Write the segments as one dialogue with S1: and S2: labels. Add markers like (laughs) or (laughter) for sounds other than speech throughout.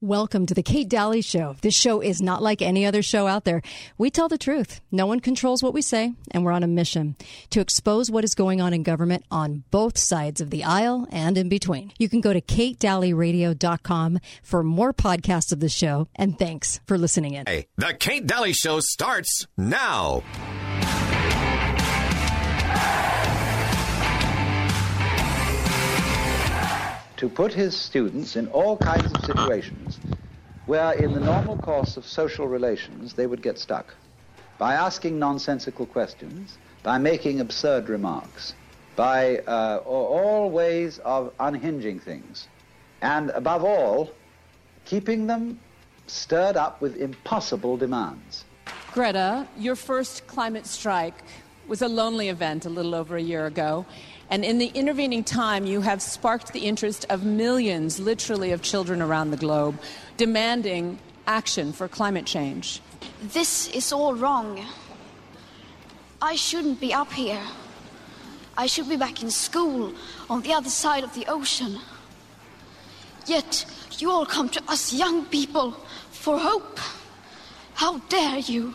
S1: Welcome to the Kate Dalley Show. This show is not like any other show out there. We tell the truth. No one controls what we say, and we're on a mission to expose what is going on in government on both sides of the aisle and in between. You can go to katedalleyradio.com for more podcasts of the show, and thanks for listening in.
S2: The Kate Dalley Show starts now.
S3: To put his students in all kinds of situations where, in the normal course of social relations, they would get stuck by asking nonsensical questions, by making absurd remarks, by uh, all ways of unhinging things, and above all, keeping them stirred up with impossible demands.
S4: Greta, your first climate strike was a lonely event a little over a year ago. And in the intervening time, you have sparked the interest of millions, literally, of children around the globe demanding action for climate change.
S5: This is all wrong. I shouldn't be up here. I should be back in school on the other side of the ocean. Yet you all come to us young people for hope. How dare you?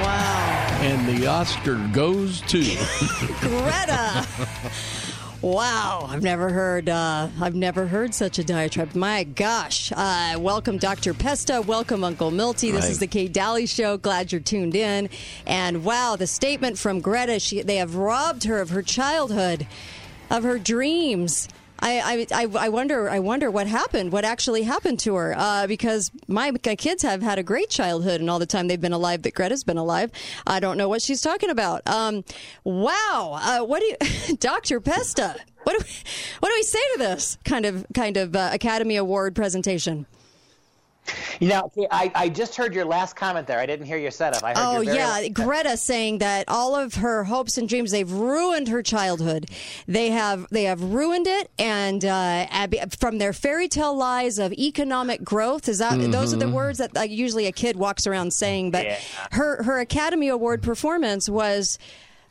S6: Wow.
S7: And the Oscar goes to (laughs) (laughs)
S1: Greta. Wow, I've never heard. Uh, I've never heard such a diatribe. My gosh! Uh, welcome, Dr. Pesta. Welcome, Uncle Milty. This
S7: Right.
S1: is the Kate Dalley Show. Glad you're tuned in. And wow, the statement from Greta. She, they have robbed her of her childhood, of her dreams. I, I, I- wonder. I wonder what happened. What actually happened to her? Uh, because my, my kids have had a great childhood, and all the time they've been alive that Greta's been alive. I don't know what she's talking about. Um, wow. Uh, what do you, (laughs) Doctor Pesta? What do we, what do we say to this kind of kind of uh, Academy Award presentation?
S6: You know, I, I just heard your last comment there. I didn't hear your setup. I heard
S1: Oh yeah, Greta saying that all of her hopes and dreams they've ruined her childhood. They have they have ruined it, and uh, Abby, from their fairy tale lies of economic growth. Is that those are the words that uh, usually a kid walks around saying? But
S6: Yeah.
S1: her her Academy Award performance was.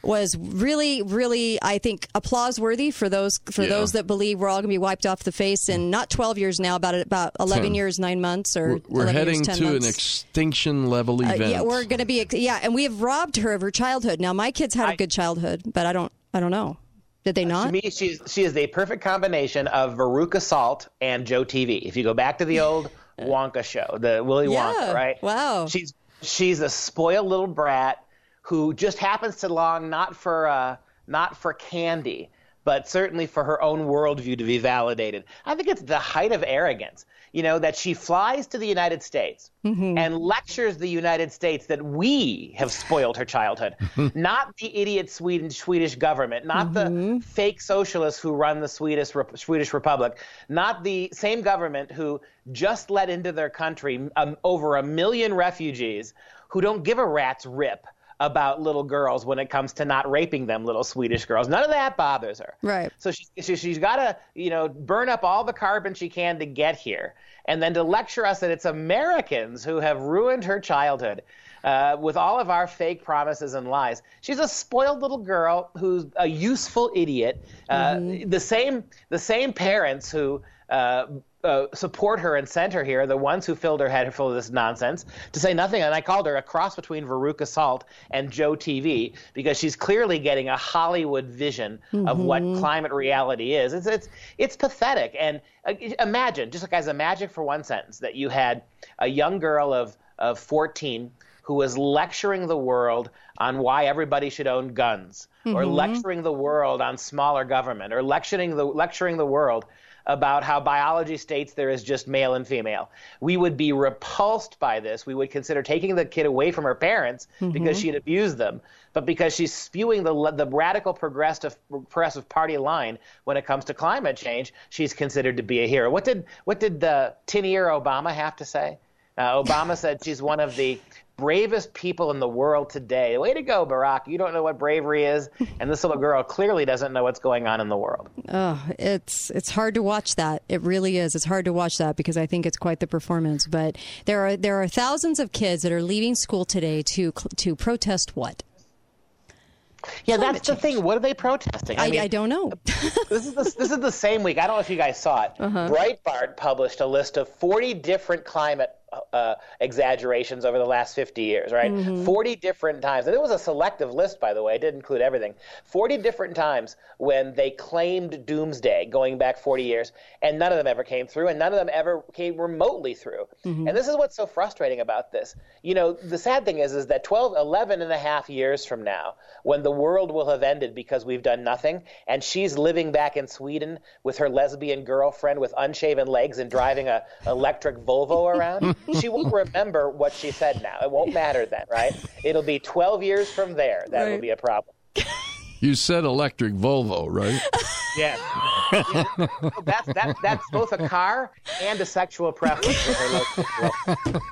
S1: Was really, really, I think, applause worthy for those for
S7: Yeah.
S1: those that believe we're all going to be wiped off the face in not twelve years now, about about eleven
S7: So,
S1: years, nine months, or
S7: we're, we're heading
S1: years, 10
S7: to
S1: months.
S7: an extinction level
S1: Uh,
S7: event.
S1: yeah, we're going to be yeah, and we have robbed her of her childhood. Now my kids had a
S6: I-
S1: good childhood, but I don't I don't know. Did they not?
S6: To me, she's she is the perfect combination of Veruca Salt and Joe TV. If you go back to the (laughs) old Wonka show, the Willy
S1: Yeah,
S6: Wonka, right?
S1: wow.
S6: She's she's a spoiled little brat who just happens to long not for uh, not for candy, but certainly for her own worldview to be validated. I think it's the height of arrogance, you know, that she flies to the United States and lectures the United States that we have spoiled her childhood, (laughs) not the idiot Sweden, Swedish government, not the fake socialists who run the Swedish Swedish Republic, not the same government who just let into their country um, over a million refugees who don't give a rat's rip about little girls when it comes to not raping them little Swedish girls. None of that bothers her.
S1: Right.
S6: So she, she, she's got to, you know, burn up all the carbon she can to get here, and then to lecture us that it's Americans who have ruined her childhood uh, with all of our fake promises and lies. She's a spoiled little girl who's a useful idiot. Uh, The same, the same parents who. Uh, uh, support her and sent her here, the ones who filled her head full of this nonsense, to say nothing. And I called her a cross between Veruca Salt and Joe TV because she's clearly getting a Hollywood vision of what climate reality is. It's it's it's pathetic. And uh, imagine, just like as a magic for one sentence, that you had a young girl of of 14 who was lecturing the world on why everybody should own guns, or lecturing the world on smaller government, or lecturing the lecturing the world about how biology states there is just male and female. We would be repulsed by this. We would consider taking the kid away from her parents because she had abused them, but because she's spewing the the radical progressive progressive party line when it comes to climate change, she's considered to be a hero. What did what did the tin ear Obama have to say? Uh, Obama said she's one of the bravest people in the world today. Way to go, Barack. You don't know what bravery is, and this little girl clearly doesn't know what's going on in the world.
S1: Oh, it's it's hard to watch that. It really is. It's hard to watch that because I think it's quite the performance. But there are there are thousands of kids that are leaving school today to to protest what?
S6: Yeah, that's the thing. What are they protesting?
S1: I,
S6: mean,
S1: I don't know. (laughs)
S6: this is the, this is the same week. I don't know if you guys saw it.
S1: Uh-huh.
S6: Breitbart published a list of 40 different climate uh, exaggerations over the last 50 years, right?
S1: Mm-hmm.
S6: 40 different times. And it was a selective list, by the way. It didn't include everything. 40 different times when they claimed doomsday going back 40 years, and none of them ever came through, and none of them ever came remotely through.
S1: Mm-hmm.
S6: And this is what's so frustrating about this. You know, the sad thing is, is that 12, 11 and a half years from now, when the world will have ended because we've done nothing, and she's living back in Sweden with her lesbian girlfriend with unshaven legs and driving a electric Volvo around, (laughs) she won't (laughs) remember what she said now. It won't matter then, right? It'll be 12 years from there that will be a problem.
S7: You said electric Volvo, right?
S6: Yeah. Yeah. That's, that, that's both a car and a sexual preference. for her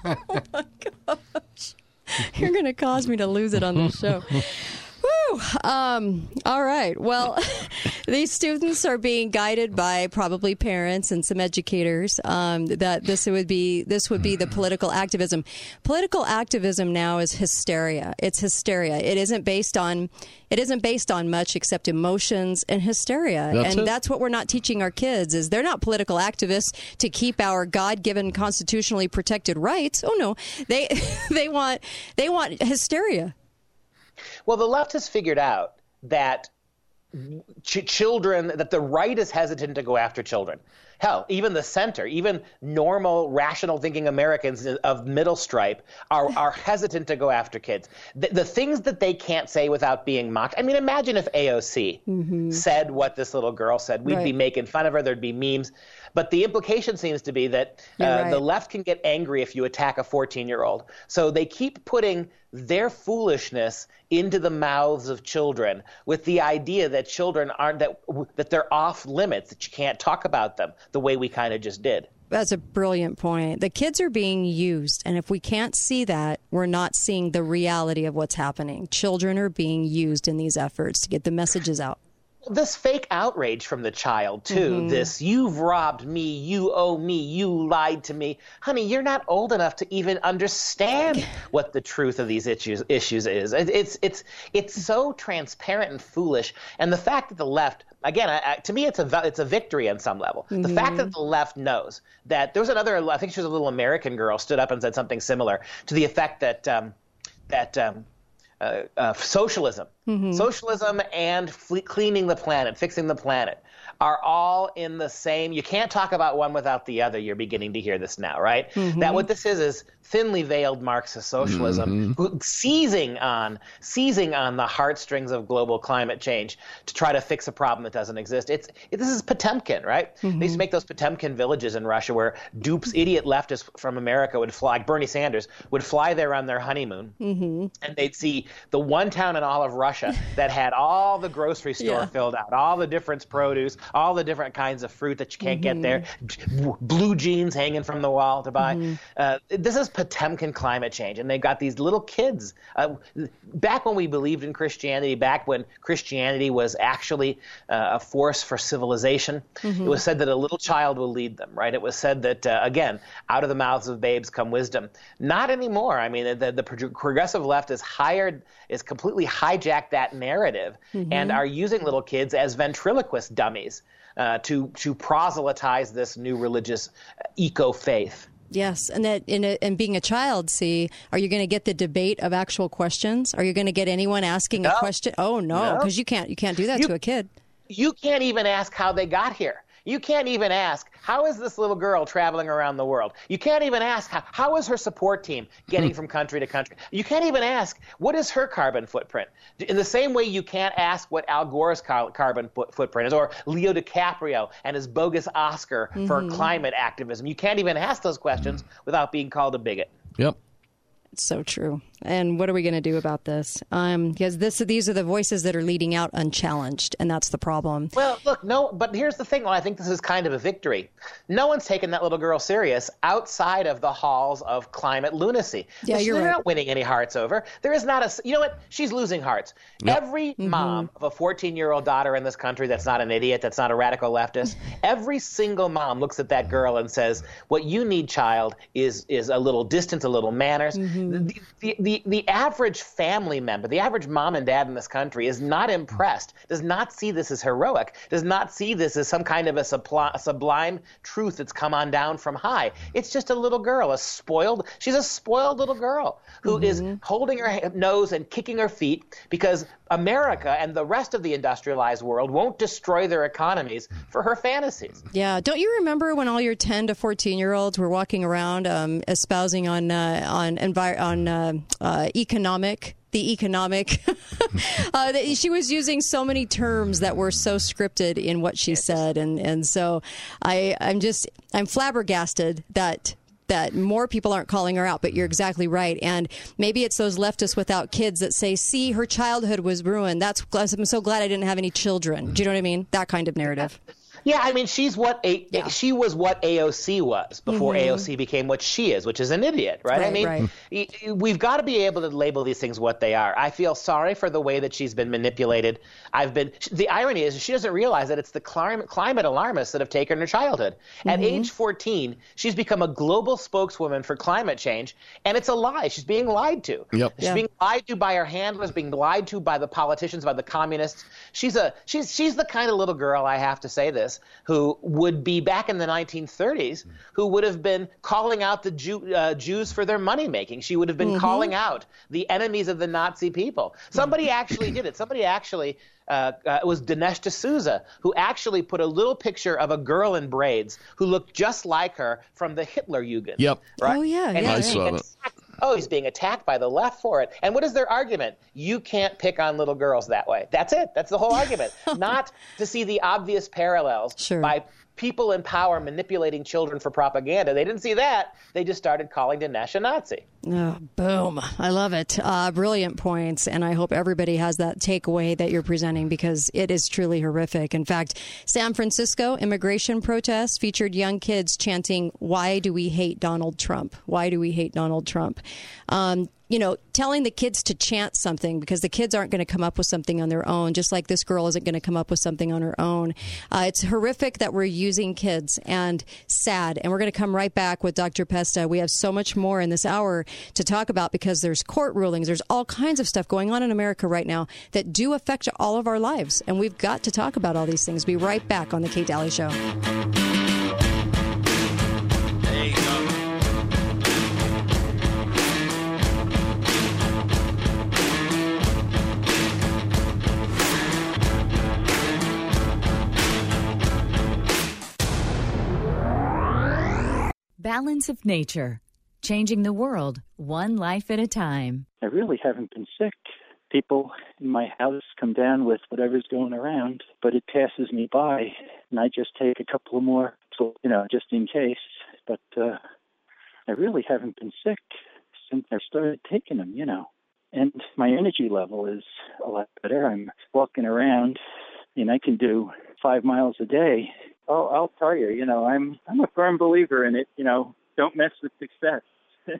S6: local girl.
S1: You're going to cause me to lose it on this show. Woo! Um, all right. Well, (laughs) these students are being guided by probably parents and some educators. Um, that this would be this would be the political activism. Political activism now is hysteria. It's hysteria. It isn't based on it isn't based on much except emotions and hysteria.
S7: That's
S1: and
S7: it.
S1: that's what we're not teaching our kids. Is they're not political activists to keep our God-given constitutionally protected rights. Oh no, they (laughs) they want they want hysteria.
S6: Well, the left has figured out that ch- children, that the right is hesitant to go after children. Hell, even the center, even normal, rational thinking Americans of middle stripe are, are (laughs) hesitant to go after kids. The, the things that they can't say without being mocked. I mean, imagine if AOC said what this little girl said. We'd be making fun of her, there'd be memes. But the implication seems to be that uh,
S1: right.
S6: the left can get angry if you attack a 14 year old. So they keep putting their foolishness into the mouths of children with the idea that children aren't that that they're off limits that you can't talk about them the way we kind of just did.
S1: That's a brilliant point. The kids are being used, and if we can't see that, we're not seeing the reality of what's happening. Children are being used in these efforts to get the messages out.
S6: This fake outrage from the child too this you've robbed me you owe me you lied to me. Honey you're not old enough to even understand (laughs) what the truth of these issues issues is. It- it's it's it's so transparent and foolish. And the fact that the left again I, I, to me it's a it's a victory on some level. The fact that the left knows that there was another i think she was a little american girl stood up and said something similar to the effect that um, that um, uh, uh, socialism, socialism, and fle- cleaning the planet, fixing the planet, are all in the same. You can't talk about one without the other. You're beginning to hear this now, right? Mm-hmm. That what this is is thinly veiled Marxist socialism, mm-hmm. who- seizing on seizing on the heartstrings of global climate change to try to fix a problem that doesn't exist. It's it, this is Potemkin, right? They used to mm-hmm. make those Potemkin villages in Russia where dupes, idiot leftists from America would fly, like Bernie Sanders would fly there on their honeymoon and they'd see the one town in all of Russia that had all the grocery store
S1: Yeah.
S6: filled out, all the different produce, all the different kinds of fruit that you can't get there, blue jeans hanging from the wall to buy. Uh, this is Potemkin climate change, and they've got these little kids. Uh, back when we believed in Christianity, back when Christianity was actually uh, a force for civilization, it was said that a little child will lead them, right? It was said that, uh, again, out of the mouths of babes come wisdom. Not anymore. I mean, the, the progressive left is hired, is completely hijacked that narrative and are using little kids as ventriloquist dummies uh, to, to proselytize this new religious eco faith.
S1: Yes, and that in a, and being a child, see, are you going to get the debate of actual questions? Are you going to get anyone asking a question? Oh no,
S6: No.
S1: because you can't you can't do that
S6: You-
S1: to a kid.
S6: you can't even ask how they got here. You can't even ask, how is this little girl traveling around the world? You can't even ask, how, how is her support team getting hmm. from country to country? You can't even ask, what is her carbon footprint? In the same way you can't ask what Al Gore's car- carbon foot- footprint is, or Leo DiCaprio and his bogus Oscar for mm-hmm. climate activism. You can't even ask those questions hmm. without being called a bigot.
S7: Yep.
S1: It's so true. And what are we going to do about this? Um, because this, these are the voices that are leading out unchallenged, and that's the problem.
S6: Well, look, no, but here's the thing. Well, I think this is kind of a victory. No one's taken that little girl serious outside of the halls of climate lunacy.
S1: Yeah,
S6: Which
S1: you're right.
S6: not winning any hearts over. There is not a. You know what? She's losing hearts. Every
S1: Mm-hmm.
S6: mom of a 14-year-old daughter in this country that's not an idiot, that's not a radical leftist, (laughs) every single mom looks at that girl and says, "What you need, child, is is a little distance, a little manners."
S1: Mm-hmm.
S6: The, the, the the average family member, the average mom and dad in this country, is not impressed. Does not see this as heroic. Does not see this as some kind of a, suppli- a sublime truth that's come on down from high. It's just a little girl, a spoiled. She's a spoiled little girl who is mm-hmm. holding her nose and kicking her feet because America and the rest of the industrialized world won't destroy their economies for her fantasies.
S1: Yeah. Don't you remember when all your 10 to 14 year olds were walking around um, espousing on uh, on envi- on uh, uh, economic the economic (laughs) uh, that she was using so many terms that were so scripted in what she said and and so I I'm just I'm flabbergasted that that more people aren't calling her out, but you're mm. exactly right. And maybe it's those leftists without kids that say, see, her childhood was ruined. That's, I'm so glad I didn't have any children. Do you know what I mean? That kind of narrative.
S6: Yeah, I mean, she's what a
S1: Yeah.
S6: she was what AOC was before mm-hmm. AOC became what she is, which is an idiot, right? I mean,
S1: right.
S6: y- y- we've got to be able to label these things what they are. I feel sorry for the way that she's been manipulated. I've been. The irony is, she doesn't realize that it's the climate climate alarmists that have taken her childhood. At mm-hmm. age 14, she's become a global spokeswoman for climate change, and it's a lie. She's being lied to.
S7: Yep.
S6: She's
S1: Yeah.
S6: being lied to by her handlers, being lied to by the politicians, by the communists. She's a she's she's the kind of little girl, I have to say this, who would be back in the 1930s, who would have been calling out the Jew, uh, Jews for their money making. She would have been calling out the enemies of the Nazi people. Somebody actually did it. Somebody actually. Uh, uh, it was Dinesh D'Souza who actually put a little picture of a girl in braids who looked just like her from the Hitler Jugend.
S7: Yep.
S6: Right?
S1: Oh, yeah,
S6: And
S1: yeah,
S6: he's
S7: I
S6: being
S7: saw that.
S6: Oh, he's being attacked by the left for it. And what is their argument? You can't pick on little girls that way. That's it. That's the whole argument. (laughs) Not to see the obvious parallels
S1: Sure.
S6: by people in power manipulating children for propaganda. They didn't see that. They just started calling Dinesh a Nazi.
S1: Oh, boom. I love it. Uh, brilliant points. And I hope everybody has that takeaway that you're presenting because it is truly horrific. In fact, San Francisco immigration protests featured young kids chanting, Why do we hate Donald Trump? Why do we hate Donald Trump? Um, you know, telling the kids to chant something because the kids aren't going to come up with something on their own, just like this girl isn't going to come up with something on her own. Uh, it's horrific that we're using kids and sad. And we're going to come right back with Dr. Pesta. We have so much more in this hour to talk about because there's court rulings, there's all kinds of stuff going on in America right now that do affect all of our lives. And we've got to talk about all these things. Be right back on The Kate Dalley Show.
S8: Balance of Nature, changing the world one life at a time.
S9: I really haven't been sick. People in my house come down with whatever's going around, but it passes me by, and I just take a couple of more, you know, just in case. But uh, I really haven't been sick since I started taking them, you know. And my energy level is a lot better. I'm walking around, and I can do five miles a day. Oh, I'll tell you, you know, I'm I'm a firm believer in it. You know, don't mess with success. (laughs)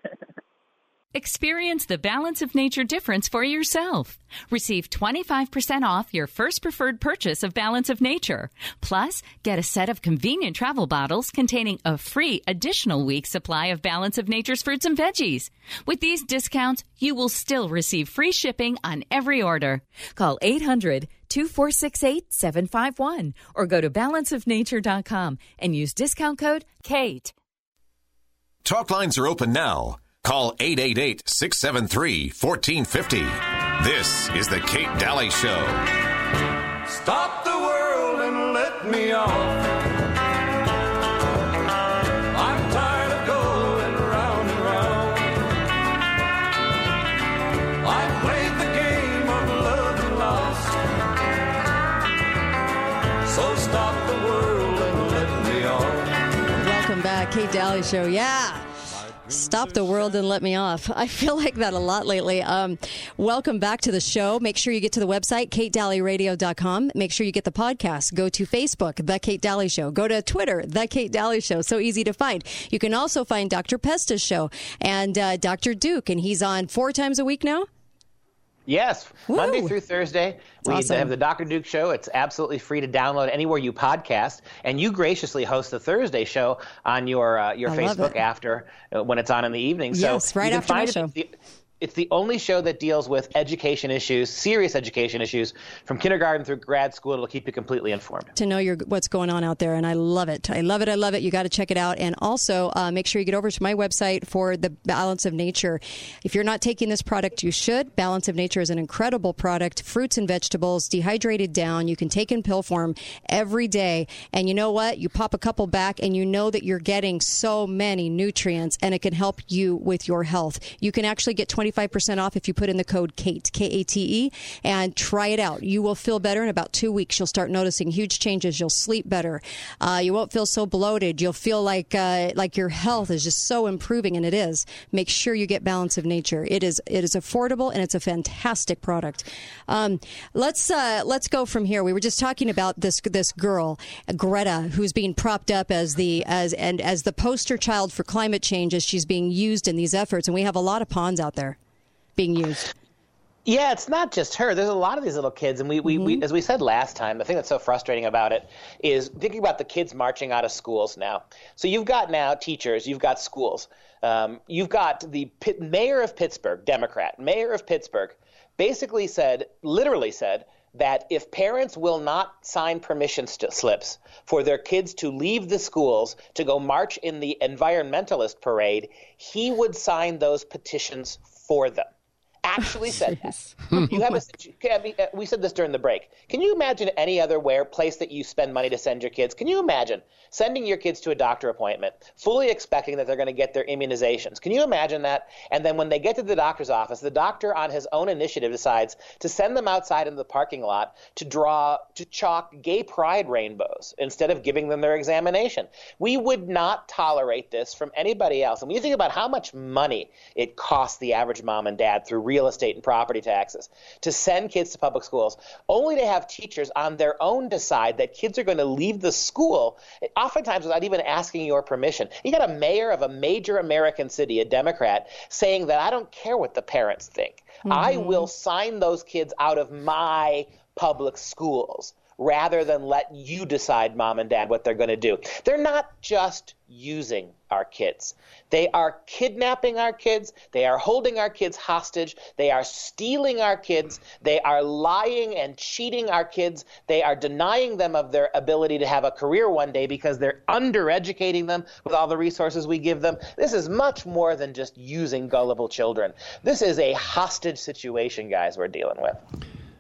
S8: Experience the Balance of Nature difference for yourself. Receive 25% off your first preferred purchase of Balance of Nature. Plus, get a set of convenient travel bottles containing a free additional week supply of Balance of Nature's fruits and veggies. With these discounts, you will still receive free shipping on every order. Call 800 2468 751 or go to balanceofnature.com and use discount code KATE.
S2: Talk lines are open now. Call 888 673 1450. This is The Kate Dalley Show.
S10: Stop the world and let me off.
S1: Kate Dalley Show. Yeah. Stop the world and let me off. (laughs) I feel like that a lot lately. Um, welcome back to the show. Make sure you get to the website, katedalleyradio.com. Make sure you get the podcast. Go to Facebook, The Kate Dalley Show. Go to Twitter, The Kate Dalley Show. So easy to find. You can also find Dr. Pesta's show and uh, Dr. Duke, and he's on four times a week now.
S6: Yes,
S1: Woo.
S6: Monday through Thursday. we
S1: awesome.
S6: have the Dr. Duke Show. It's absolutely free to download anywhere you podcast, and you graciously host the Thursday show on your uh, your
S1: I
S6: Facebook after uh, when it's on in the evening.
S1: Yes,
S6: so
S1: right after my show.
S6: the- it's the only show that deals with education issues, serious education issues, from kindergarten through grad school. It'll keep you completely informed.
S1: to know your what's going on out there, and I love it. I love it. I love it. You got to check it out, and also uh, make sure you get over to my website for the Balance of Nature. If you're not taking this product, you should. Balance of Nature is an incredible product. Fruits and vegetables, dehydrated down. You can take in pill form every day, and you know what? You pop a couple back, and you know that you're getting so many nutrients, and it can help you with your health. You can actually get 25% off if you put in the code KATE, K A T E, and try it out. You will feel better in about two weeks. You'll start noticing huge changes. You'll sleep better. Uh, you won't feel so bloated. You'll feel like uh, like your health is just so improving, and it is. Make sure you get Balance of Nature. It is it is affordable and it's a fantastic product. Um, let's uh, let's go from here. We were just talking about this this girl Greta, who's being propped up as the as and as the poster child for climate change as she's being used in these efforts, and we have a lot of pawns out there being used.
S6: Yeah, it's not just her. There's a lot of these little kids, and we, we, we as we said last time, the thing that's so frustrating about it is thinking about the kids marching out of schools now. So you've got now teachers, you've got schools, um, you've got the Pitt, mayor of Pittsburgh, Democrat, mayor of Pittsburgh, basically said, literally said, that if parents will not sign permission st- slips for their kids to leave the schools to go march in the environmentalist parade, he would sign those petitions for them actually said that. (laughs) You have a, uh, we said this during the break. Can you imagine any other where place that you spend money to send your kids? Can you imagine sending your kids to a doctor appointment, fully expecting that they're going to get their immunizations? Can you imagine that? And then when they get to the doctor's office, the doctor on his own initiative decides to send them outside in the parking lot to draw to chalk gay pride rainbows instead of giving them their examination. We would not tolerate this from anybody else. And when you think about how much money it costs the average mom and dad through real estate and property taxes to send kids to public schools, only to have teachers on their own decide that kids are going to leave the school, oftentimes without even asking your permission. You got a mayor of a major American city, a Democrat, saying that I don't care what the parents think. I mm-hmm. will sign those kids out of my public schools rather than let you decide, mom and dad, what they're going to do. They're not just using our kids. They are kidnapping our kids. They are holding our kids hostage. They are stealing our kids. They are lying and cheating our kids. They are denying them of their ability to have a career one day because they're undereducating them with all the resources we give them. This is much more than just using gullible children. This is a hostage situation, guys, we're dealing with.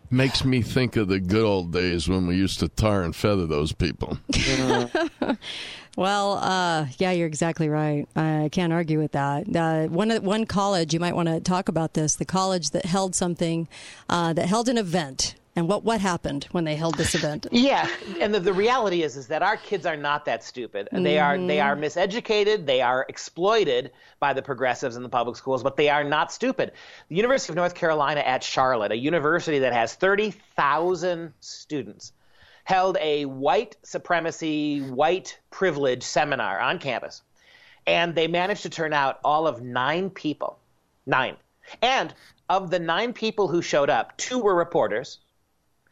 S7: Makes me think of the good old days when we used to tar and feather those people. (laughs)
S1: Well, uh, yeah, you're exactly right. I can't argue with that. Uh, one one college you might want to talk about this. The college that held something, uh, that held an event, and what what happened when they held this event. (laughs)
S6: Yeah, and the, the reality is is that our kids are not that stupid. They are they are miseducated. They are exploited by the progressives in the public schools, but they are not stupid. The University of North Carolina at Charlotte, a university that has thirty thousand students, held a white supremacy, white privilege seminar on campus, and they managed to turn out all of nine people, nine, and of the nine people who showed up, two were reporters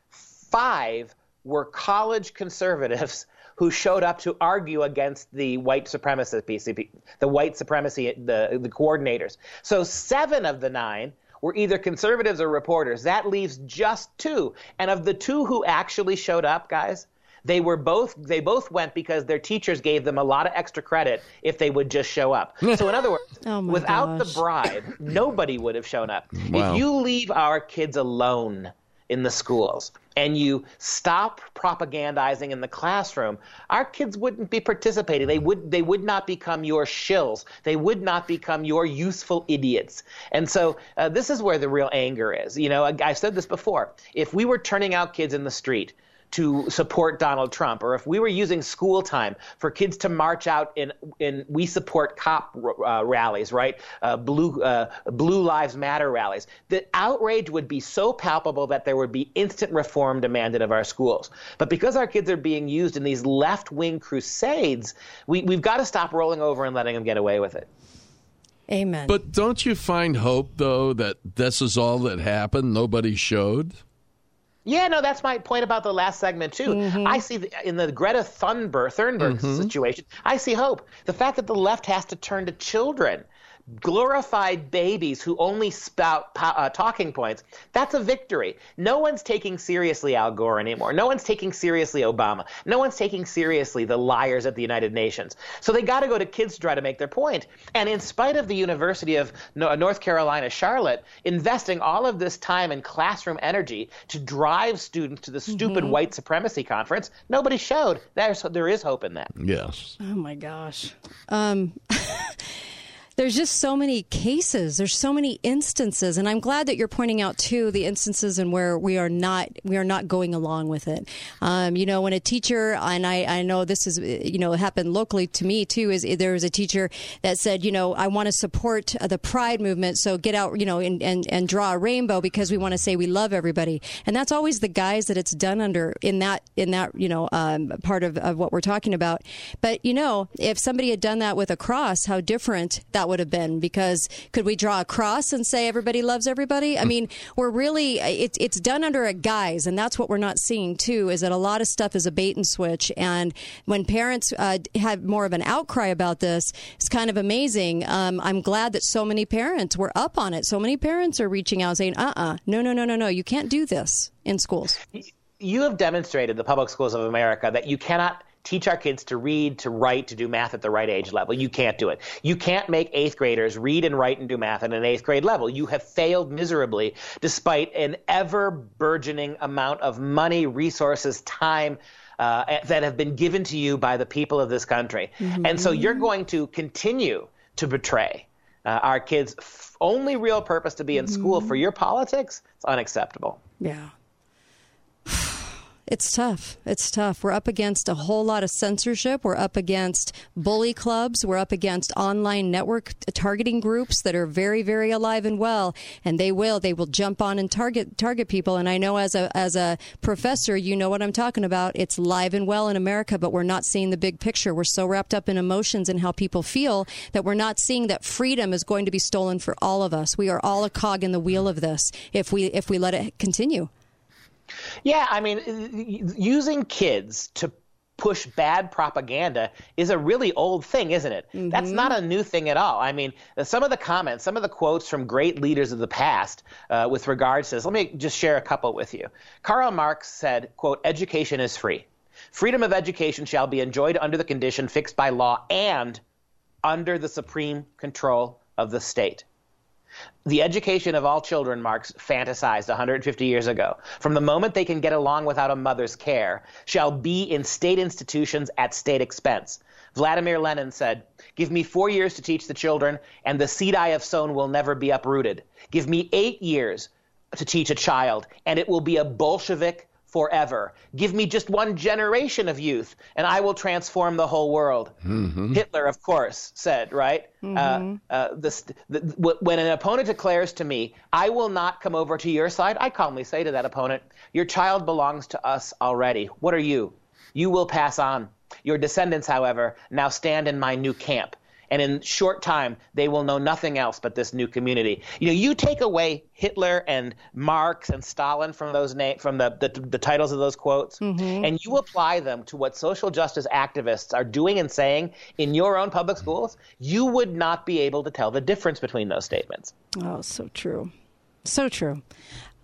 S6: five were college conservatives (laughs) who showed up to argue against the white supremacy PCP, the white supremacy the the coordinators. So seven of the nine were either conservatives or reporters. That leaves just two. And of the two who actually showed up, guys, they were both they both went because their teachers gave them a lot of extra credit if they would just show up. (laughs) so in other words,
S1: Oh
S6: without
S1: gosh.
S6: the bribe, nobody would have shown up.
S7: Wow.
S6: If you leave our kids alone in the schools and you stop propagandizing in the classroom, our kids wouldn't be participating. They would they would not become your shills. They would not become your useful idiots. And so uh, this is where the real anger is. You know, I, I've said this before. If we were turning out kids in the street to support Donald Trump, or if we were using school time for kids to march out in in we support cop uh, rallies, right? Uh, blue uh, Blue Lives Matter rallies, the outrage would be so palpable that there would be instant reform demanded of our schools. But because our kids are being used in these left wing crusades, we, we've got to stop rolling over and letting them get away with it.
S1: Amen.
S7: But don't you find hope, though, that this is all that happened? Nobody showed?
S6: Yeah, no, that's my point about the last segment too. Mm-hmm. I see the, in the Greta Thunberg, Thunberg mm-hmm. situation, I see hope. The fact that the left has to turn to children glorified babies who only spout uh, talking points, that's a victory. No one's taking seriously Al Gore anymore. No one's taking seriously Obama. No one's taking seriously the liars at the United Nations. So they got to go to kids to try to make their point. And in spite of the University of North Carolina, Charlotte, investing all of this time and classroom energy to drive students to the stupid mm-hmm. white supremacy conference, nobody showed. There's, there is hope in that.
S7: Yes.
S1: Oh my gosh. Um, (laughs) there's just so many cases. There's so many instances. And i'm glad that you're pointing out too the instances and where we are not we are not going along with it. Um, you know when a teacher and I, I know this is you know happened locally to me too is there was a teacher that said you know i want to support the pride movement so get out you know and, and, and draw a rainbow because we want to say we love everybody. And that's always the guys that it's done under in that in that you know um, part of, of what we're talking about. But you know if somebody had done that with a cross how different that that would have been because could we draw a cross and say everybody loves everybody? I mean, we're really it's it's done under a guise, and that's what we're not seeing too. Is that a lot of stuff is a bait and switch, and when parents uh, have more of an outcry about this, it's kind of amazing. Um, I'm glad that so many parents were up on it. So many parents are reaching out saying, "Uh, uh-uh, uh no, no, no, no, no, you can't do this in schools."
S6: You have demonstrated the public schools of America that you cannot teach our kids to read, to write, to do math at the right age level. You can't do it. You can't make eighth graders read and write and do math at an eighth grade level. You have failed miserably despite an ever burgeoning amount of money, resources, time. Uh, that have been given to you by the people of this country. Mm-hmm. And so you're going to continue to betray uh, our kids' f- only real purpose to be in mm-hmm. school for your politics. It's unacceptable.
S1: Yeah. It's tough. It's tough. We're up against a whole lot of censorship. We're up against bully clubs. We're up against online network targeting groups that are very, very alive and well. And they will, they will jump on and target target people. And I know as a as a professor, you know what I'm talking about. It's live and well in America, but we're not seeing the big picture. We're so wrapped up in emotions and how people feel that we're not seeing that freedom is going to be stolen for all of us. We are all a cog in the wheel of this if we if we let it continue.
S6: Yeah, I mean, using kids to push bad propaganda is a really old thing, isn't it? Mm-hmm. That's not a new thing at all. I mean, some of the comments, some of the quotes from great leaders of the past uh, with regards to this, let me just share a couple with you. Karl Marx said, quote, education is free. Freedom of education shall be enjoyed under the condition fixed by law and under the supreme control of the state. The education of all children, Marx fantasized 150 years ago, from the moment they can get along without a mother's care, shall be in state institutions at state expense. Vladimir Lenin said, Give me four years to teach the children, and the seed I have sown will never be uprooted. Give me eight years to teach a child, and it will be a Bolshevik forever. Give me just one generation of youth, and I will transform the whole world. Mm-hmm. Hitler, of course, said, right? Mm-hmm. Uh, uh, this, the, when an opponent declares to me, I will not come over to your side, I calmly say to that opponent, Your child belongs to us already. What are you? You will pass on. Your descendants, however, now stand in my new camp and in short time they will know nothing else but this new community. You know, you take away Hitler and Marx and Stalin from those na- from the, the, the titles of those quotes, mm-hmm. and you apply them to what social justice activists are doing and saying in your own public schools, you would not be able to tell the difference between those statements.
S1: Oh, so true. So true.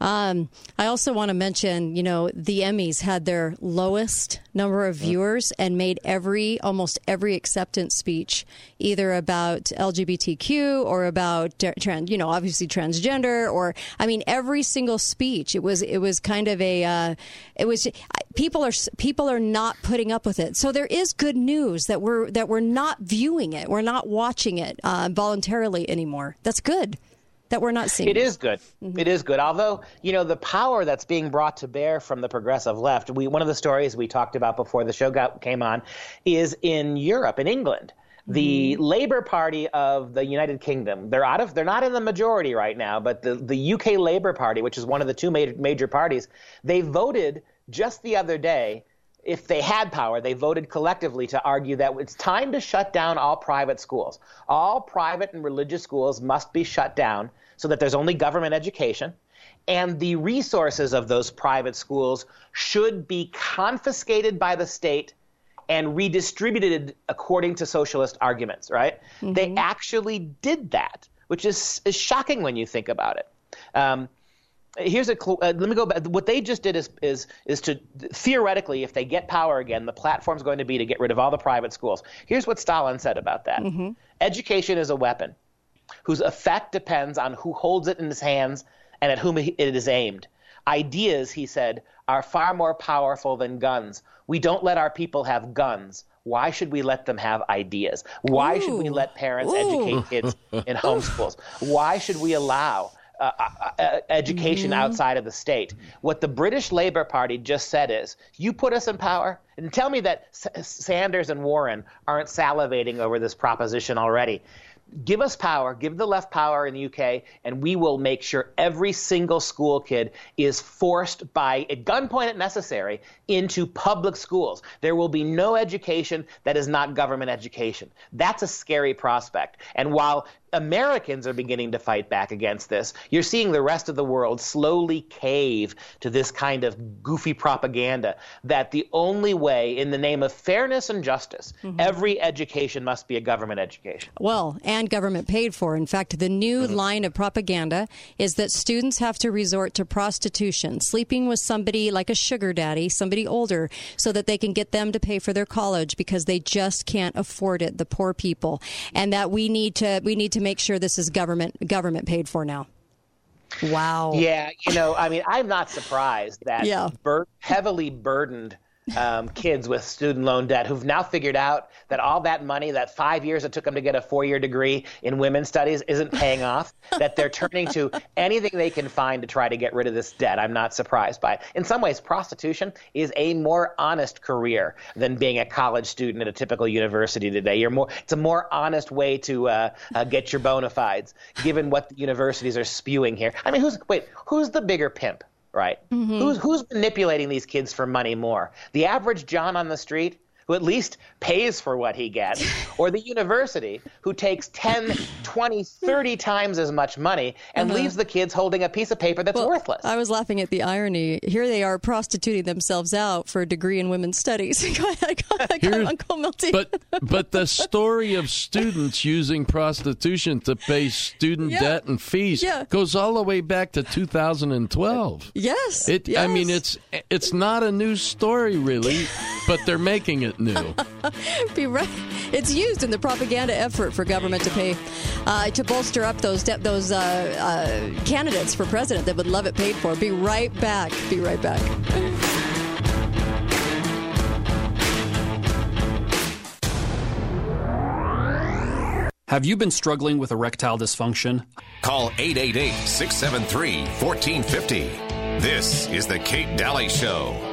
S1: Um, I also want to mention, you know, the Emmys had their lowest number of viewers and made every almost every acceptance speech either about LGBTQ or about trans, you know, obviously transgender or I mean every single speech. It was it was kind of a uh, it was people are people are not putting up with it. So there is good news that we're that we're not viewing it, we're not watching it uh, voluntarily anymore. That's good. That we're not seeing.
S6: It is good. Mm-hmm. It is good. Although, you know, the power that's being brought to bear from the progressive left, we one of the stories we talked about before the show got came on is in Europe, in England. The mm-hmm. Labour Party of the United Kingdom, they're out of they're not in the majority right now, but the, the UK Labour Party, which is one of the two major, major parties, they voted just the other day if they had power, they voted collectively to argue that it's time to shut down all private schools. All private and religious schools must be shut down so that there's only government education. And the resources of those private schools should be confiscated by the state and redistributed according to socialist arguments, right? Mm-hmm. They actually did that, which is, is shocking when you think about it. Um, here's a uh, let me go back what they just did is is is to theoretically if they get power again the platform's going to be to get rid of all the private schools here's what stalin said about that mm-hmm. education is a weapon whose effect depends on who holds it in his hands and at whom it is aimed ideas he said are far more powerful than guns we don't let our people have guns why should we let them have ideas? Why Ooh. should we let parents Ooh. educate kids (laughs) in homeschools? Why should we allow uh, uh, uh, education mm-hmm. outside of the state. What the British Labour Party just said is, you put us in power, and tell me that S- Sanders and Warren aren't salivating over this proposition already give us power, give the left power in the UK, and we will make sure every single school kid is forced by at gunpoint if necessary into public schools. There will be no education that is not government education. That's a scary prospect. And while Americans are beginning to fight back against this. You're seeing the rest of the world slowly cave to this kind of goofy propaganda that the only way, in the name of fairness and justice, mm-hmm. every education must be a government education.
S1: Well, and government paid for. In fact, the new mm-hmm. line of propaganda is that students have to resort to prostitution, sleeping with somebody like a sugar daddy, somebody older, so that they can get them to pay for their college because they just can't afford it, the poor people. And that we need to we need to make sure this is government government paid for now. Wow.
S6: Yeah, you know, I mean, I'm not surprised that yeah. bur- heavily burdened um, kids with student loan debt who've now figured out that all that money, that five years it took them to get a four year degree in women's studies, isn't paying off, (laughs) that they're turning to anything they can find to try to get rid of this debt. I'm not surprised by it. In some ways, prostitution is a more honest career than being a college student at a typical university today. You're more, it's a more honest way to uh, uh, get your bona fides, given what the universities are spewing here. I mean, who's, wait, who's the bigger pimp? Right? Mm-hmm. Who's who's manipulating these kids for money more? The average John on the street who at least pays for what he gets, (laughs) or the university who takes 10, 20, 30 times as much money and uh-huh. leaves the kids holding a piece of paper that's
S1: well,
S6: worthless.
S1: I was laughing at the irony. Here they are prostituting themselves out for a degree in women's studies. (laughs) Uncle
S7: Milty. But, but the (laughs) story of students using prostitution to pay student yeah. debt and fees yeah. goes all the way back to 2012.
S1: Yes.
S7: It,
S1: yes.
S7: I mean, it's it's not a new story, really, but they're making it new. (laughs)
S1: Be right. It's used in the propaganda effort for government to pay uh, to bolster up those de- those uh, uh, candidates for president that would love it paid for. Be right back. Be right back.
S10: Have you been struggling with erectile dysfunction?
S2: Call 888 673 1450. This is The Kate Dalley Show.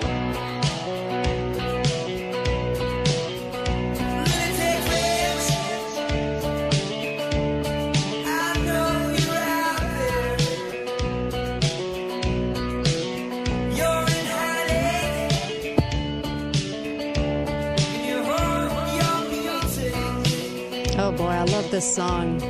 S1: This song.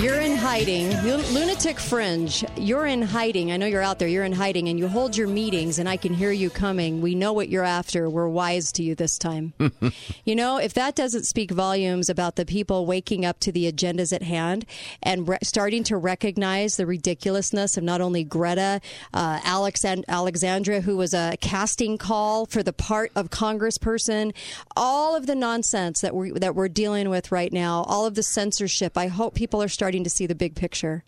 S1: You're in hiding. Lunatic Fringe, you're in hiding. I know you're out there. You're in hiding and you hold your meetings and I can hear you coming. We know what you're after. We're wise to you this time. (laughs) you know, if that doesn't speak volumes about the people waking up to the agendas at hand and re- starting to recognize the ridiculousness of not only Greta, uh, Alex and Alexandra, who was a casting call for the part of congressperson, all of the nonsense that we that we're dealing with right now, all of the censorship. I hope people are starting to see the big picture.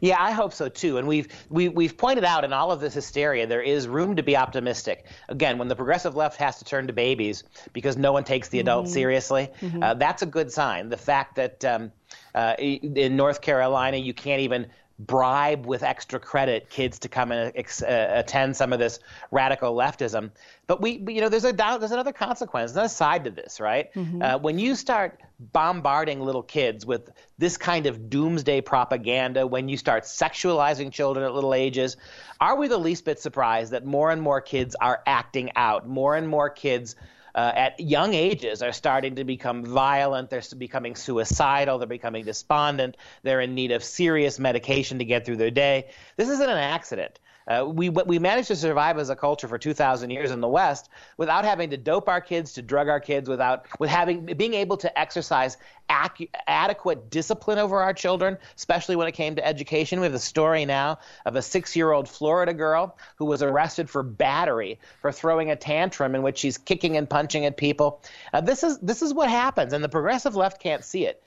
S6: Yeah, I hope so too. And we've we, have we have pointed out in all of this hysteria there is room to be optimistic. Again, when the progressive left has to turn to babies because no one takes the adults mm-hmm. seriously, mm-hmm. Uh, that's a good sign. The fact that um, uh, in North Carolina you can't even bribe with extra credit kids to come and ex- uh, attend some of this radical leftism. But we, you know, there's a there's another consequence, another side to this, right? Mm-hmm. Uh, when you start bombarding little kids with this kind of doomsday propaganda, when you start sexualizing children at little ages, are we the least bit surprised that more and more kids are acting out? More and more kids uh, at young ages are starting to become violent. They're becoming suicidal. They're becoming despondent. They're in need of serious medication to get through their day. This isn't an accident. Uh, we we managed to survive as a culture for 2,000 years in the West without having to dope our kids, to drug our kids, without with having being able to exercise ac- adequate discipline over our children, especially when it came to education. We have a story now of a six-year-old Florida girl who was arrested for battery for throwing a tantrum in which she's kicking and punching at people. Uh, this is this is what happens, and the progressive left can't see it.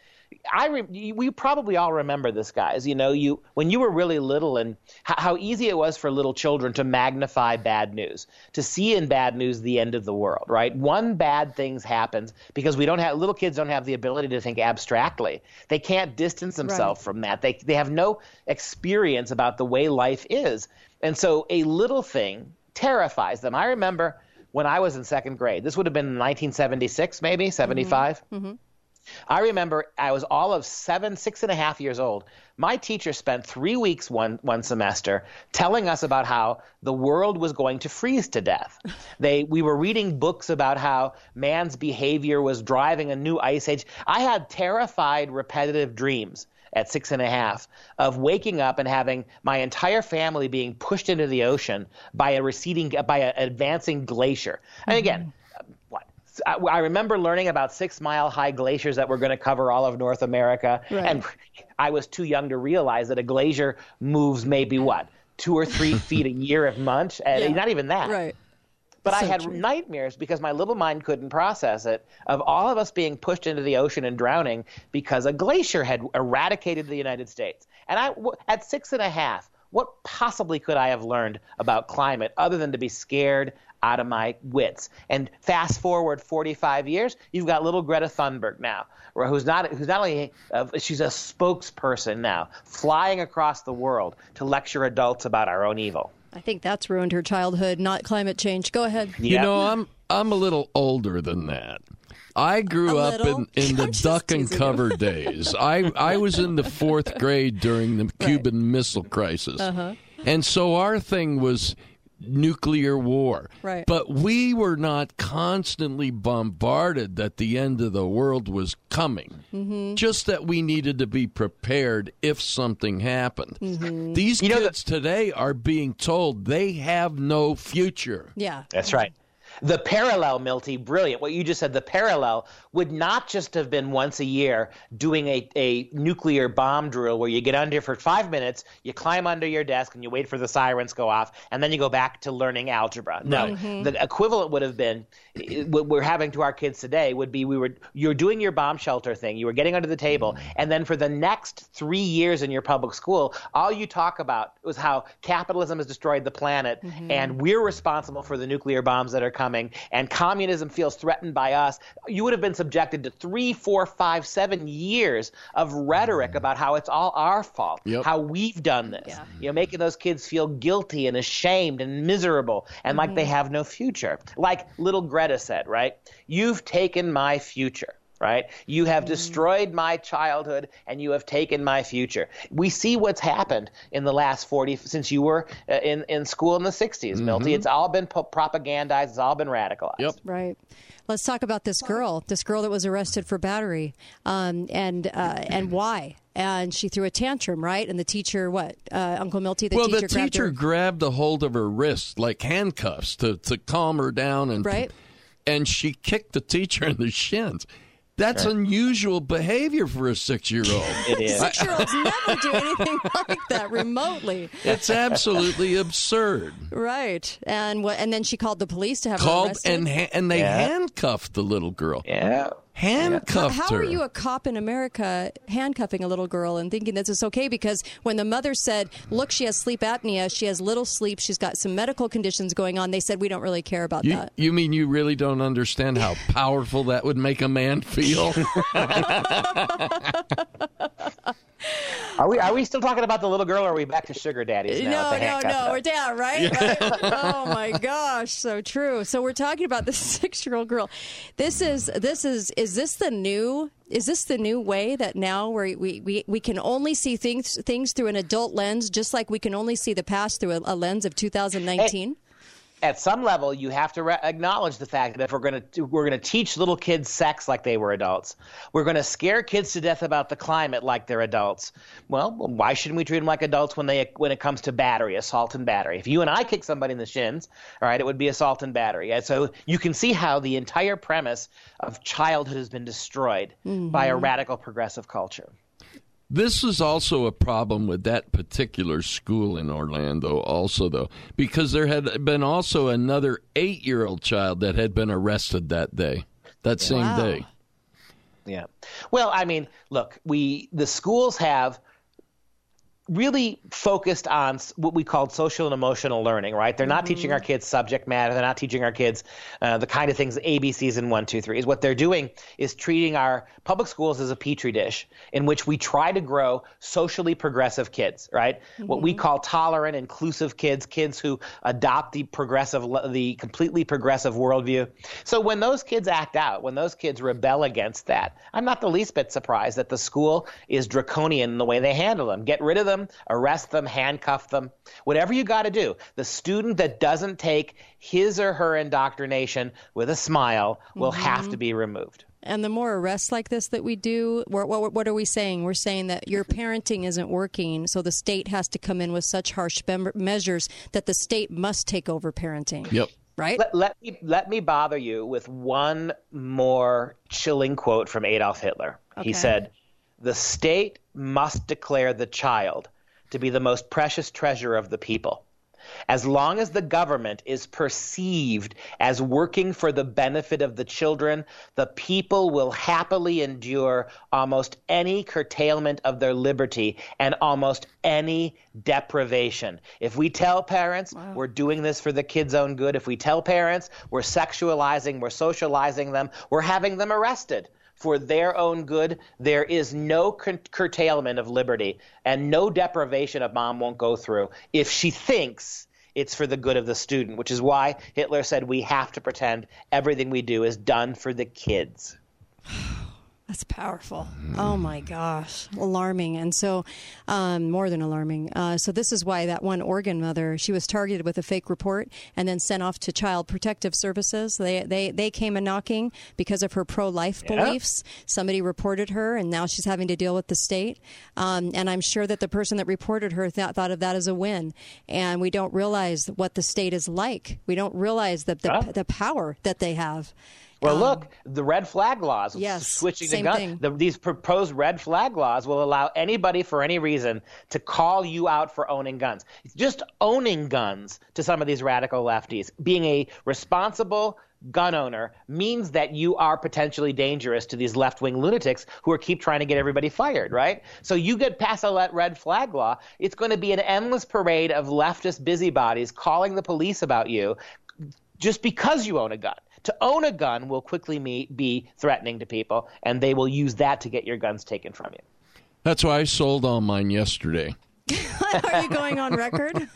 S6: I re- we probably all remember this, guys. You know, you when you were really little, and h- how easy it was for little children to magnify bad news, to see in bad news the end of the world. Right? One bad thing happens because we don't have little kids don't have the ability to think abstractly. They can't distance themselves right. from that. They they have no experience about the way life is, and so a little thing terrifies them. I remember when I was in second grade. This would have been 1976, maybe 75. Mm-hmm. Mm-hmm. I remember I was all of seven, six and a half years old. My teacher spent three weeks one, one semester telling us about how the world was going to freeze to death. (laughs) They, we were reading books about how man's behavior was driving a new ice age. I had terrified, repetitive dreams at six and a half of waking up and having my entire family being pushed into the ocean by a receding, by an advancing glacier. And again, mm-hmm. I remember learning about six mile high glaciers that were going to cover all of North America. Right. And I was too young to realize that a glacier moves maybe what, two or three (laughs) feet a year of month? And yeah. Not even that.
S1: Right.
S6: But so I had true. nightmares because my little mind couldn't process it of all of us being pushed into the ocean and drowning because a glacier had eradicated the United States. And I, at six and a half, what possibly could I have learned about climate other than to be scared out of my wits. And fast forward 45 years, you've got little Greta Thunberg now, who's not who's not only uh, she's a spokesperson now, flying across the world to lecture adults about our own evil.
S1: I think that's ruined her childhood, not climate change. Go ahead.
S7: Yep. You know, I'm I'm a little older than that. I grew
S1: a
S7: up in, in (laughs) the duck and cover days. I I was in the fourth grade during the (laughs) Cuban right. Missile Crisis, uh-huh. and so our thing was nuclear war.
S1: Right.
S7: But we were not constantly bombarded that the end of the world was coming. Mm-hmm. Just that we needed to be prepared if something happened. Mm-hmm. These you kids today are being told they have no future.
S1: Yeah.
S6: That's right. The parallel, Milty, brilliant. What you just said, the parallel would not just have been once a year doing a, a nuclear bomb drill where you get under for five minutes, you climb under your desk, and you wait for the sirens go off, and then you go back to learning algebra. No, mm-hmm. the equivalent would have been what we're having to our kids today would be we were you're doing your bomb shelter thing, you were getting under the table, mm-hmm. and then for the next three years in your public school, all you talk about was how capitalism has destroyed the planet, mm-hmm. and we're responsible for the nuclear bombs that are coming, and communism feels threatened by us. You would have been subjected to three, four, five, seven years of rhetoric mm. about how it's all our fault,
S7: yep.
S6: how we've done this. Yeah. You know, making those kids feel guilty and ashamed and miserable and mm-hmm. like they mm-hmm. have no future. Like little Greta said, right? You've taken my future right? You have mm-hmm. destroyed my childhood and you have taken my future. We see what's happened in the last 40 since you were uh, in in school in the 60s, mm-hmm. Milty. It's all been propagandized, it's all been radicalized.
S7: Yep.
S1: Right. Let's talk about this girl, this girl that was arrested for battery, um, and uh, and why. And she threw a tantrum, right? And the teacher, what? Uh, Uncle Milty, the
S7: well,
S1: teacher.
S7: the teacher
S1: grabbed,
S7: grabbed a hold of her wrist like handcuffs to to calm her down, and
S1: right.
S7: and she kicked the teacher in the shins. That's right. unusual behavior for a six-year-old.
S6: It is.
S1: Six-year-olds never do anything (laughs) like that remotely.
S7: It's absolutely absurd.
S1: Right, and what? And then she called the police to have
S7: called
S1: her arrested.
S7: and ha- and they yeah. handcuffed the little girl.
S6: Yeah.
S7: Handcuffed
S1: How
S7: her.
S1: are you a cop in America handcuffing a little girl and thinking this is okay? Because when the mother said, "Look, she has sleep apnea, she has little sleep, she's got some medical conditions going on," they said, "We don't really care about
S7: You,
S1: that."
S7: you mean you really don't understand how (laughs) powerful that would make a man feel? (laughs) (laughs)
S6: Are we are we still talking about the little girl or are we back to sugar daddies now?
S1: No, no, no.
S6: up?
S1: We're down, right? right? Oh my gosh, so true. So we're talking about the (laughs) six-year-old girl. This is this is is this the new is this the new way that now we we, we, we can only see things things through an adult lens, just like we can only see the past through a, a lens of 2019?
S6: At some level, you have to re- acknowledge the fact that if we're going to we're going to teach little kids sex like they were adults, we're going to scare kids to death about the climate like they're adults. Well, why shouldn't we treat them like adults when they when it comes to battery, assault and battery? If you and I kick somebody in the shins, all right, it would be assault and battery. And so you can see how the entire premise of childhood has been destroyed mm-hmm. by a radical progressive culture.
S7: This is also a problem with that particular school in Orlando, also, though, because there had been also another eight year old child that had been arrested that day, that same
S1: Wow.
S7: day.
S6: Yeah. Well, I mean, look, we the schools have really focused on what we call social and emotional learning, right? They're not teaching our kids subject matter. They're not teaching our kids uh, the kind of things ABCs and one, two, three is. What they're doing is treating our public schools as a petri dish in which we try to grow socially progressive kids, right? What we call tolerant, inclusive kids, kids who adopt the progressive, the completely progressive worldview. So when those kids act out, when those kids rebel against that, I'm not the least bit surprised that the school is draconian in the way they handle them. Get rid of them, arrest them, handcuff them, whatever you got to do. The student that doesn't take his or her indoctrination with a smile will mm-hmm. have to be removed.
S1: And the more arrests like this that we do, what, what, what are we saying? We're saying that your parenting isn't working, so the state has to come in with such harsh mem- measures that the state must take over parenting.
S7: Yep.
S1: Right?
S6: Let, let me let me bother you with one more chilling quote from Adolf Hitler.
S1: Okay.
S6: He said, "The state must declare the child to be the most precious treasure of the people." As long as the government is perceived as working for the benefit of the children, the people will happily endure almost any curtailment of their liberty and almost any deprivation. If we tell parents we're doing this for the kids' own good, if we tell parents we're sexualizing, we're socializing them, we're having them arrested for their own good, there is no cur- curtailment of liberty and no deprivation of mom won't go through if she thinks it's for the good of the student, which is why Hitler said we have to pretend everything we do is done for the kids.
S1: That's powerful. Oh my gosh, alarming, and so um, more than alarming. Uh, so this is why that one Oregon mother she was targeted with a fake report and then sent off to Child Protective Services. They they they came a knocking because of her pro life
S6: Yeah.
S1: beliefs. Somebody reported her, and now she's having to deal with the state. Um, and I'm sure that the person that reported her th- thought of that as a win. And we don't realize what the state is like. We don't realize the the,
S6: Yeah.
S1: the power that they have.
S6: Well, look, the red flag laws,
S1: Um, yes,
S6: switching to gun, the, these proposed red flag laws will allow anybody for any reason to call you out for owning guns. Just owning guns to some of these radical lefties, being a responsible gun owner means that you are potentially dangerous to these left-wing lunatics who are keep trying to get everybody fired, right? So you get past a red flag law, it's going to be an endless parade of leftist busybodies calling the police about you just because you own a gun. To own a gun will quickly me- be threatening to people, and they will use that to get your guns taken from you.
S7: That's why I sold all mine yesterday. (laughs)
S1: Are you going on record? (laughs)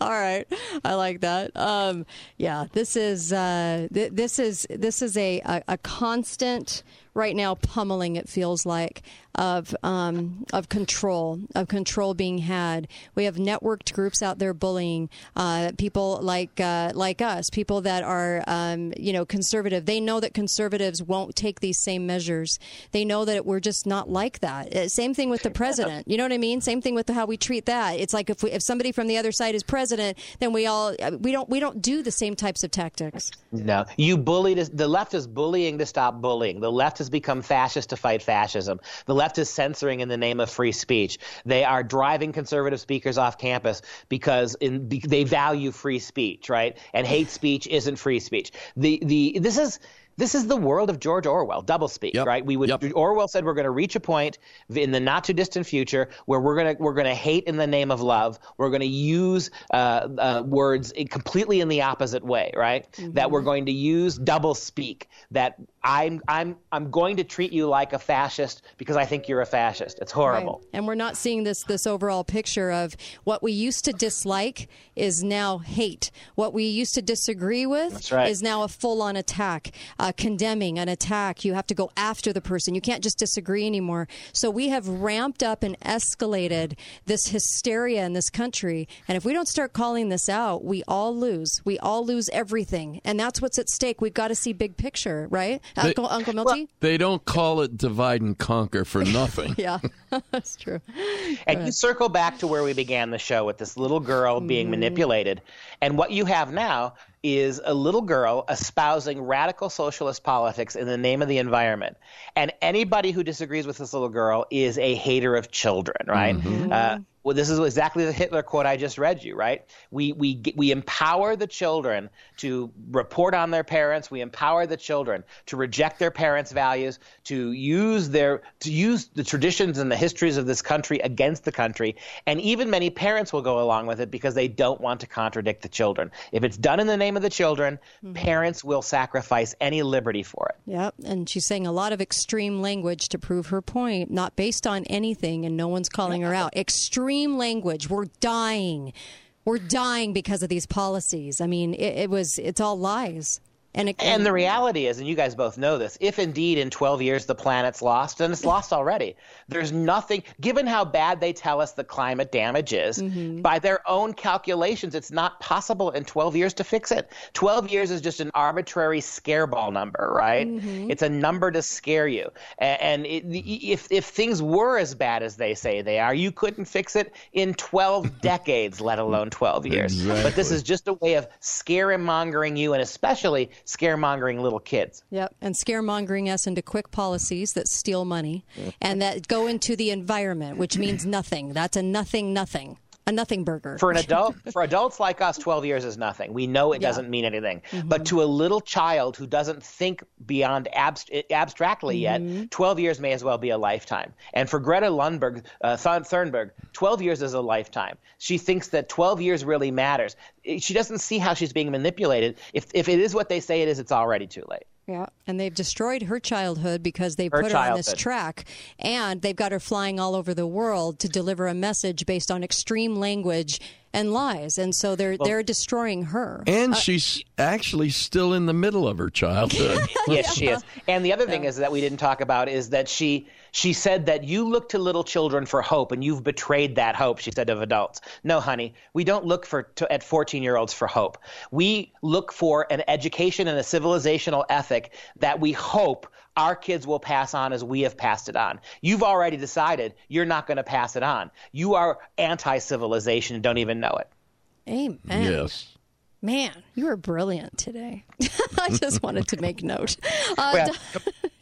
S1: All right, I like that. Um, yeah, this is uh, th- this is this is a, a, a constant right now pummeling. It feels like of um, of control of control being had. We have networked groups out there bullying uh, people like uh, like us, people that are um, you know conservative. They know that conservatives won't take these same measures. They know that we're just not like that. Uh, Same thing with the (laughs) president. You know what I mean? Same thing with how we treat that. It's like if we, if somebody from the other side is president, then we all uh, we don't we don't do the same types of tactics.
S6: No, you bully. The left is bullying to stop bullying. The left has become fascist to fight fascism. The left is censoring in the name of free speech. They are driving conservative speakers off campus because in, they value free speech, right? And hate speech isn't free speech. The the this is this is the world of George Orwell, doublespeak,
S7: Yep.
S6: right? We would
S7: Yep.
S6: Orwell said we're going to reach a point in the not too distant future where we're going to we're going to hate in the name of love. We're going to use uh, uh, words completely in the opposite way, right? That we're going to use doublespeak. That I'm I'm I'm going to treat you like a fascist because I think you're a fascist. It's horrible.
S1: Right. And we're not seeing this this overall picture of what we used to dislike is now hate. What we used to disagree with
S6: right.
S1: is now a full on attack, uh, condemning an attack. You have to go after the person. You can't just disagree anymore. So we have ramped up and escalated this hysteria in this country. And if we don't start calling this out, we all lose. We all lose everything. And that's what's at stake. We've got to see big picture, right?
S7: They-
S1: Uncle, Uncle Milty?
S7: They don't call it divide and conquer for (laughs) nothing.
S1: yeah, (laughs) that's true.
S6: And you circle back to where we began the show with this little girl being mm-hmm. manipulated. And what you have now is a little girl espousing radical socialist politics in the name of the environment. And anybody who disagrees with this little girl is a hater of children, right? Uh, well, this is exactly the Hitler quote I just read you, right? We we we empower the children to report on their parents. We empower the children to reject their parents' values, to use their to use the traditions and the histories of this country against the country. And even many parents will go along with it because they don't want to contradict the children. If it's done in the name of the children, mm-hmm. parents will sacrifice any liberty for it.
S1: Yep, and she's saying a lot of extreme language to prove her point, not based on anything, and no one's calling her out. Extreme language. We're dying. We're dying because of these policies. I mean, it, it was. It's all lies. And it,
S6: And the reality is, and you guys both know this, if indeed in 12 years the planet's lost, and it's lost already, there's nothing, given how bad they tell us the climate damage is, mm-hmm. by their own calculations, it's not possible in 12 years to fix it. 12 years is just an arbitrary scareball number, right? Mm-hmm. It's a number to scare you. And it, if, if things were as bad as they say they are, you couldn't fix it in 12 (laughs) decades, let alone 12 years. But this is just a way of scaremongering you, and especially scaremongering little kids.
S1: Yep, and scaremongering us into quick policies that steal money and that go into the environment, which means nothing. That's a nothing, nothing, a nothing burger.
S6: For an adult, (laughs) for adults like us, 12 years is nothing. We know it
S1: Yeah.
S6: doesn't mean anything. Mm-hmm. But to a little child who doesn't think beyond abst- eh, abstractly yet, mm-hmm. 12 years may as well be a lifetime. And for Greta Lundberg, uh, Thunberg, 12 years is a lifetime. She thinks that 12 years really matters. Eh, she doesn't see how she's being manipulated. If, if it is what they say it is, it's already too late.
S1: Yeah, and they've destroyed her childhood because they've
S6: Her
S1: put her on this track, and they've got her flying all over the world to deliver a message based on extreme language and lies, and so they're they're destroying her.
S7: And uh, she's actually still in the middle of her childhood. (laughs)
S6: yes, she is. And the other thing is that we didn't talk about is that she she said that you look to little children for hope, and you've betrayed that hope. She said of adults, no, honey, we don't look for to, at fourteen year olds for hope. We look for an education and a civilizational ethic that we hope our kids will pass on as we have passed it on. You've already decided you're not going to pass it on. You are anti civilization and don't even know it.
S1: Amen.
S7: yes.
S1: Man, you were brilliant today. (laughs) I just wanted to make note. (laughs) Uh,
S6: Well,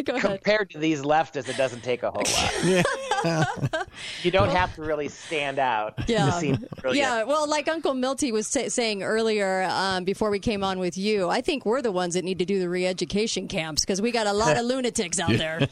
S6: (laughs)
S1: go ahead.
S6: Compared to these leftists, it doesn't take a whole lot. (laughs) (laughs) you don't have to really stand out to
S1: Yeah.
S6: seem.
S1: Yeah, well, like Uncle Milty was sa- saying earlier um, before we came on with you, I think we're the ones that need to do the re-education camps because we got a lot of lunatics out there,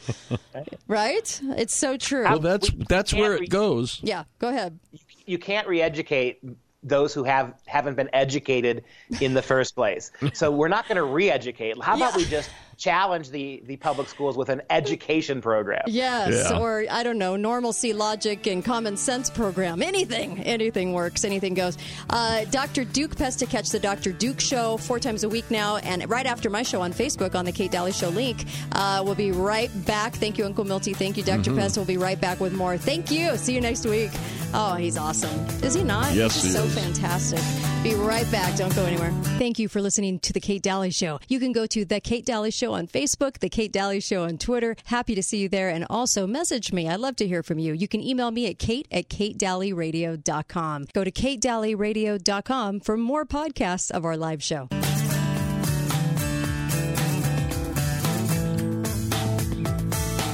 S1: right? It's so true.
S7: Well, that's that's where
S6: can't
S7: it goes.
S1: yeah, go ahead.
S6: you can't re-educate those who have haven't been educated in the first place. So we're not going to re-educate. How about
S1: Yeah.
S6: we just challenge the the public schools with an education program?
S1: Yes,
S7: Yeah.
S1: or I don't know, normalcy, logic, and common sense program. Anything, anything works. Anything goes. Uh, Dr. Duke Pesta to catch the Dr. Duke Show four times a week now, and right after my show on Facebook on the Kate Dalley Show link. Uh, we'll be right back. Thank you, Uncle Milty. Thank you, doctor Pesta. We'll be right back with more. Thank you. See you next week. Oh, he's awesome. Is he not?
S7: Yes,
S1: he's
S7: he
S1: so
S7: is.
S1: fantastic. Be right back. Don't go anywhere. Thank you for listening to The Kate Dalley Show. You can go to The Kate Dalley Show on Facebook, The Kate Dalley Show on Twitter. Happy to see you there. And also message me. I'd love to hear from you. You can email me at kate at katedalleyradio.com. Go to katedalleyradio.com for more podcasts of our live show.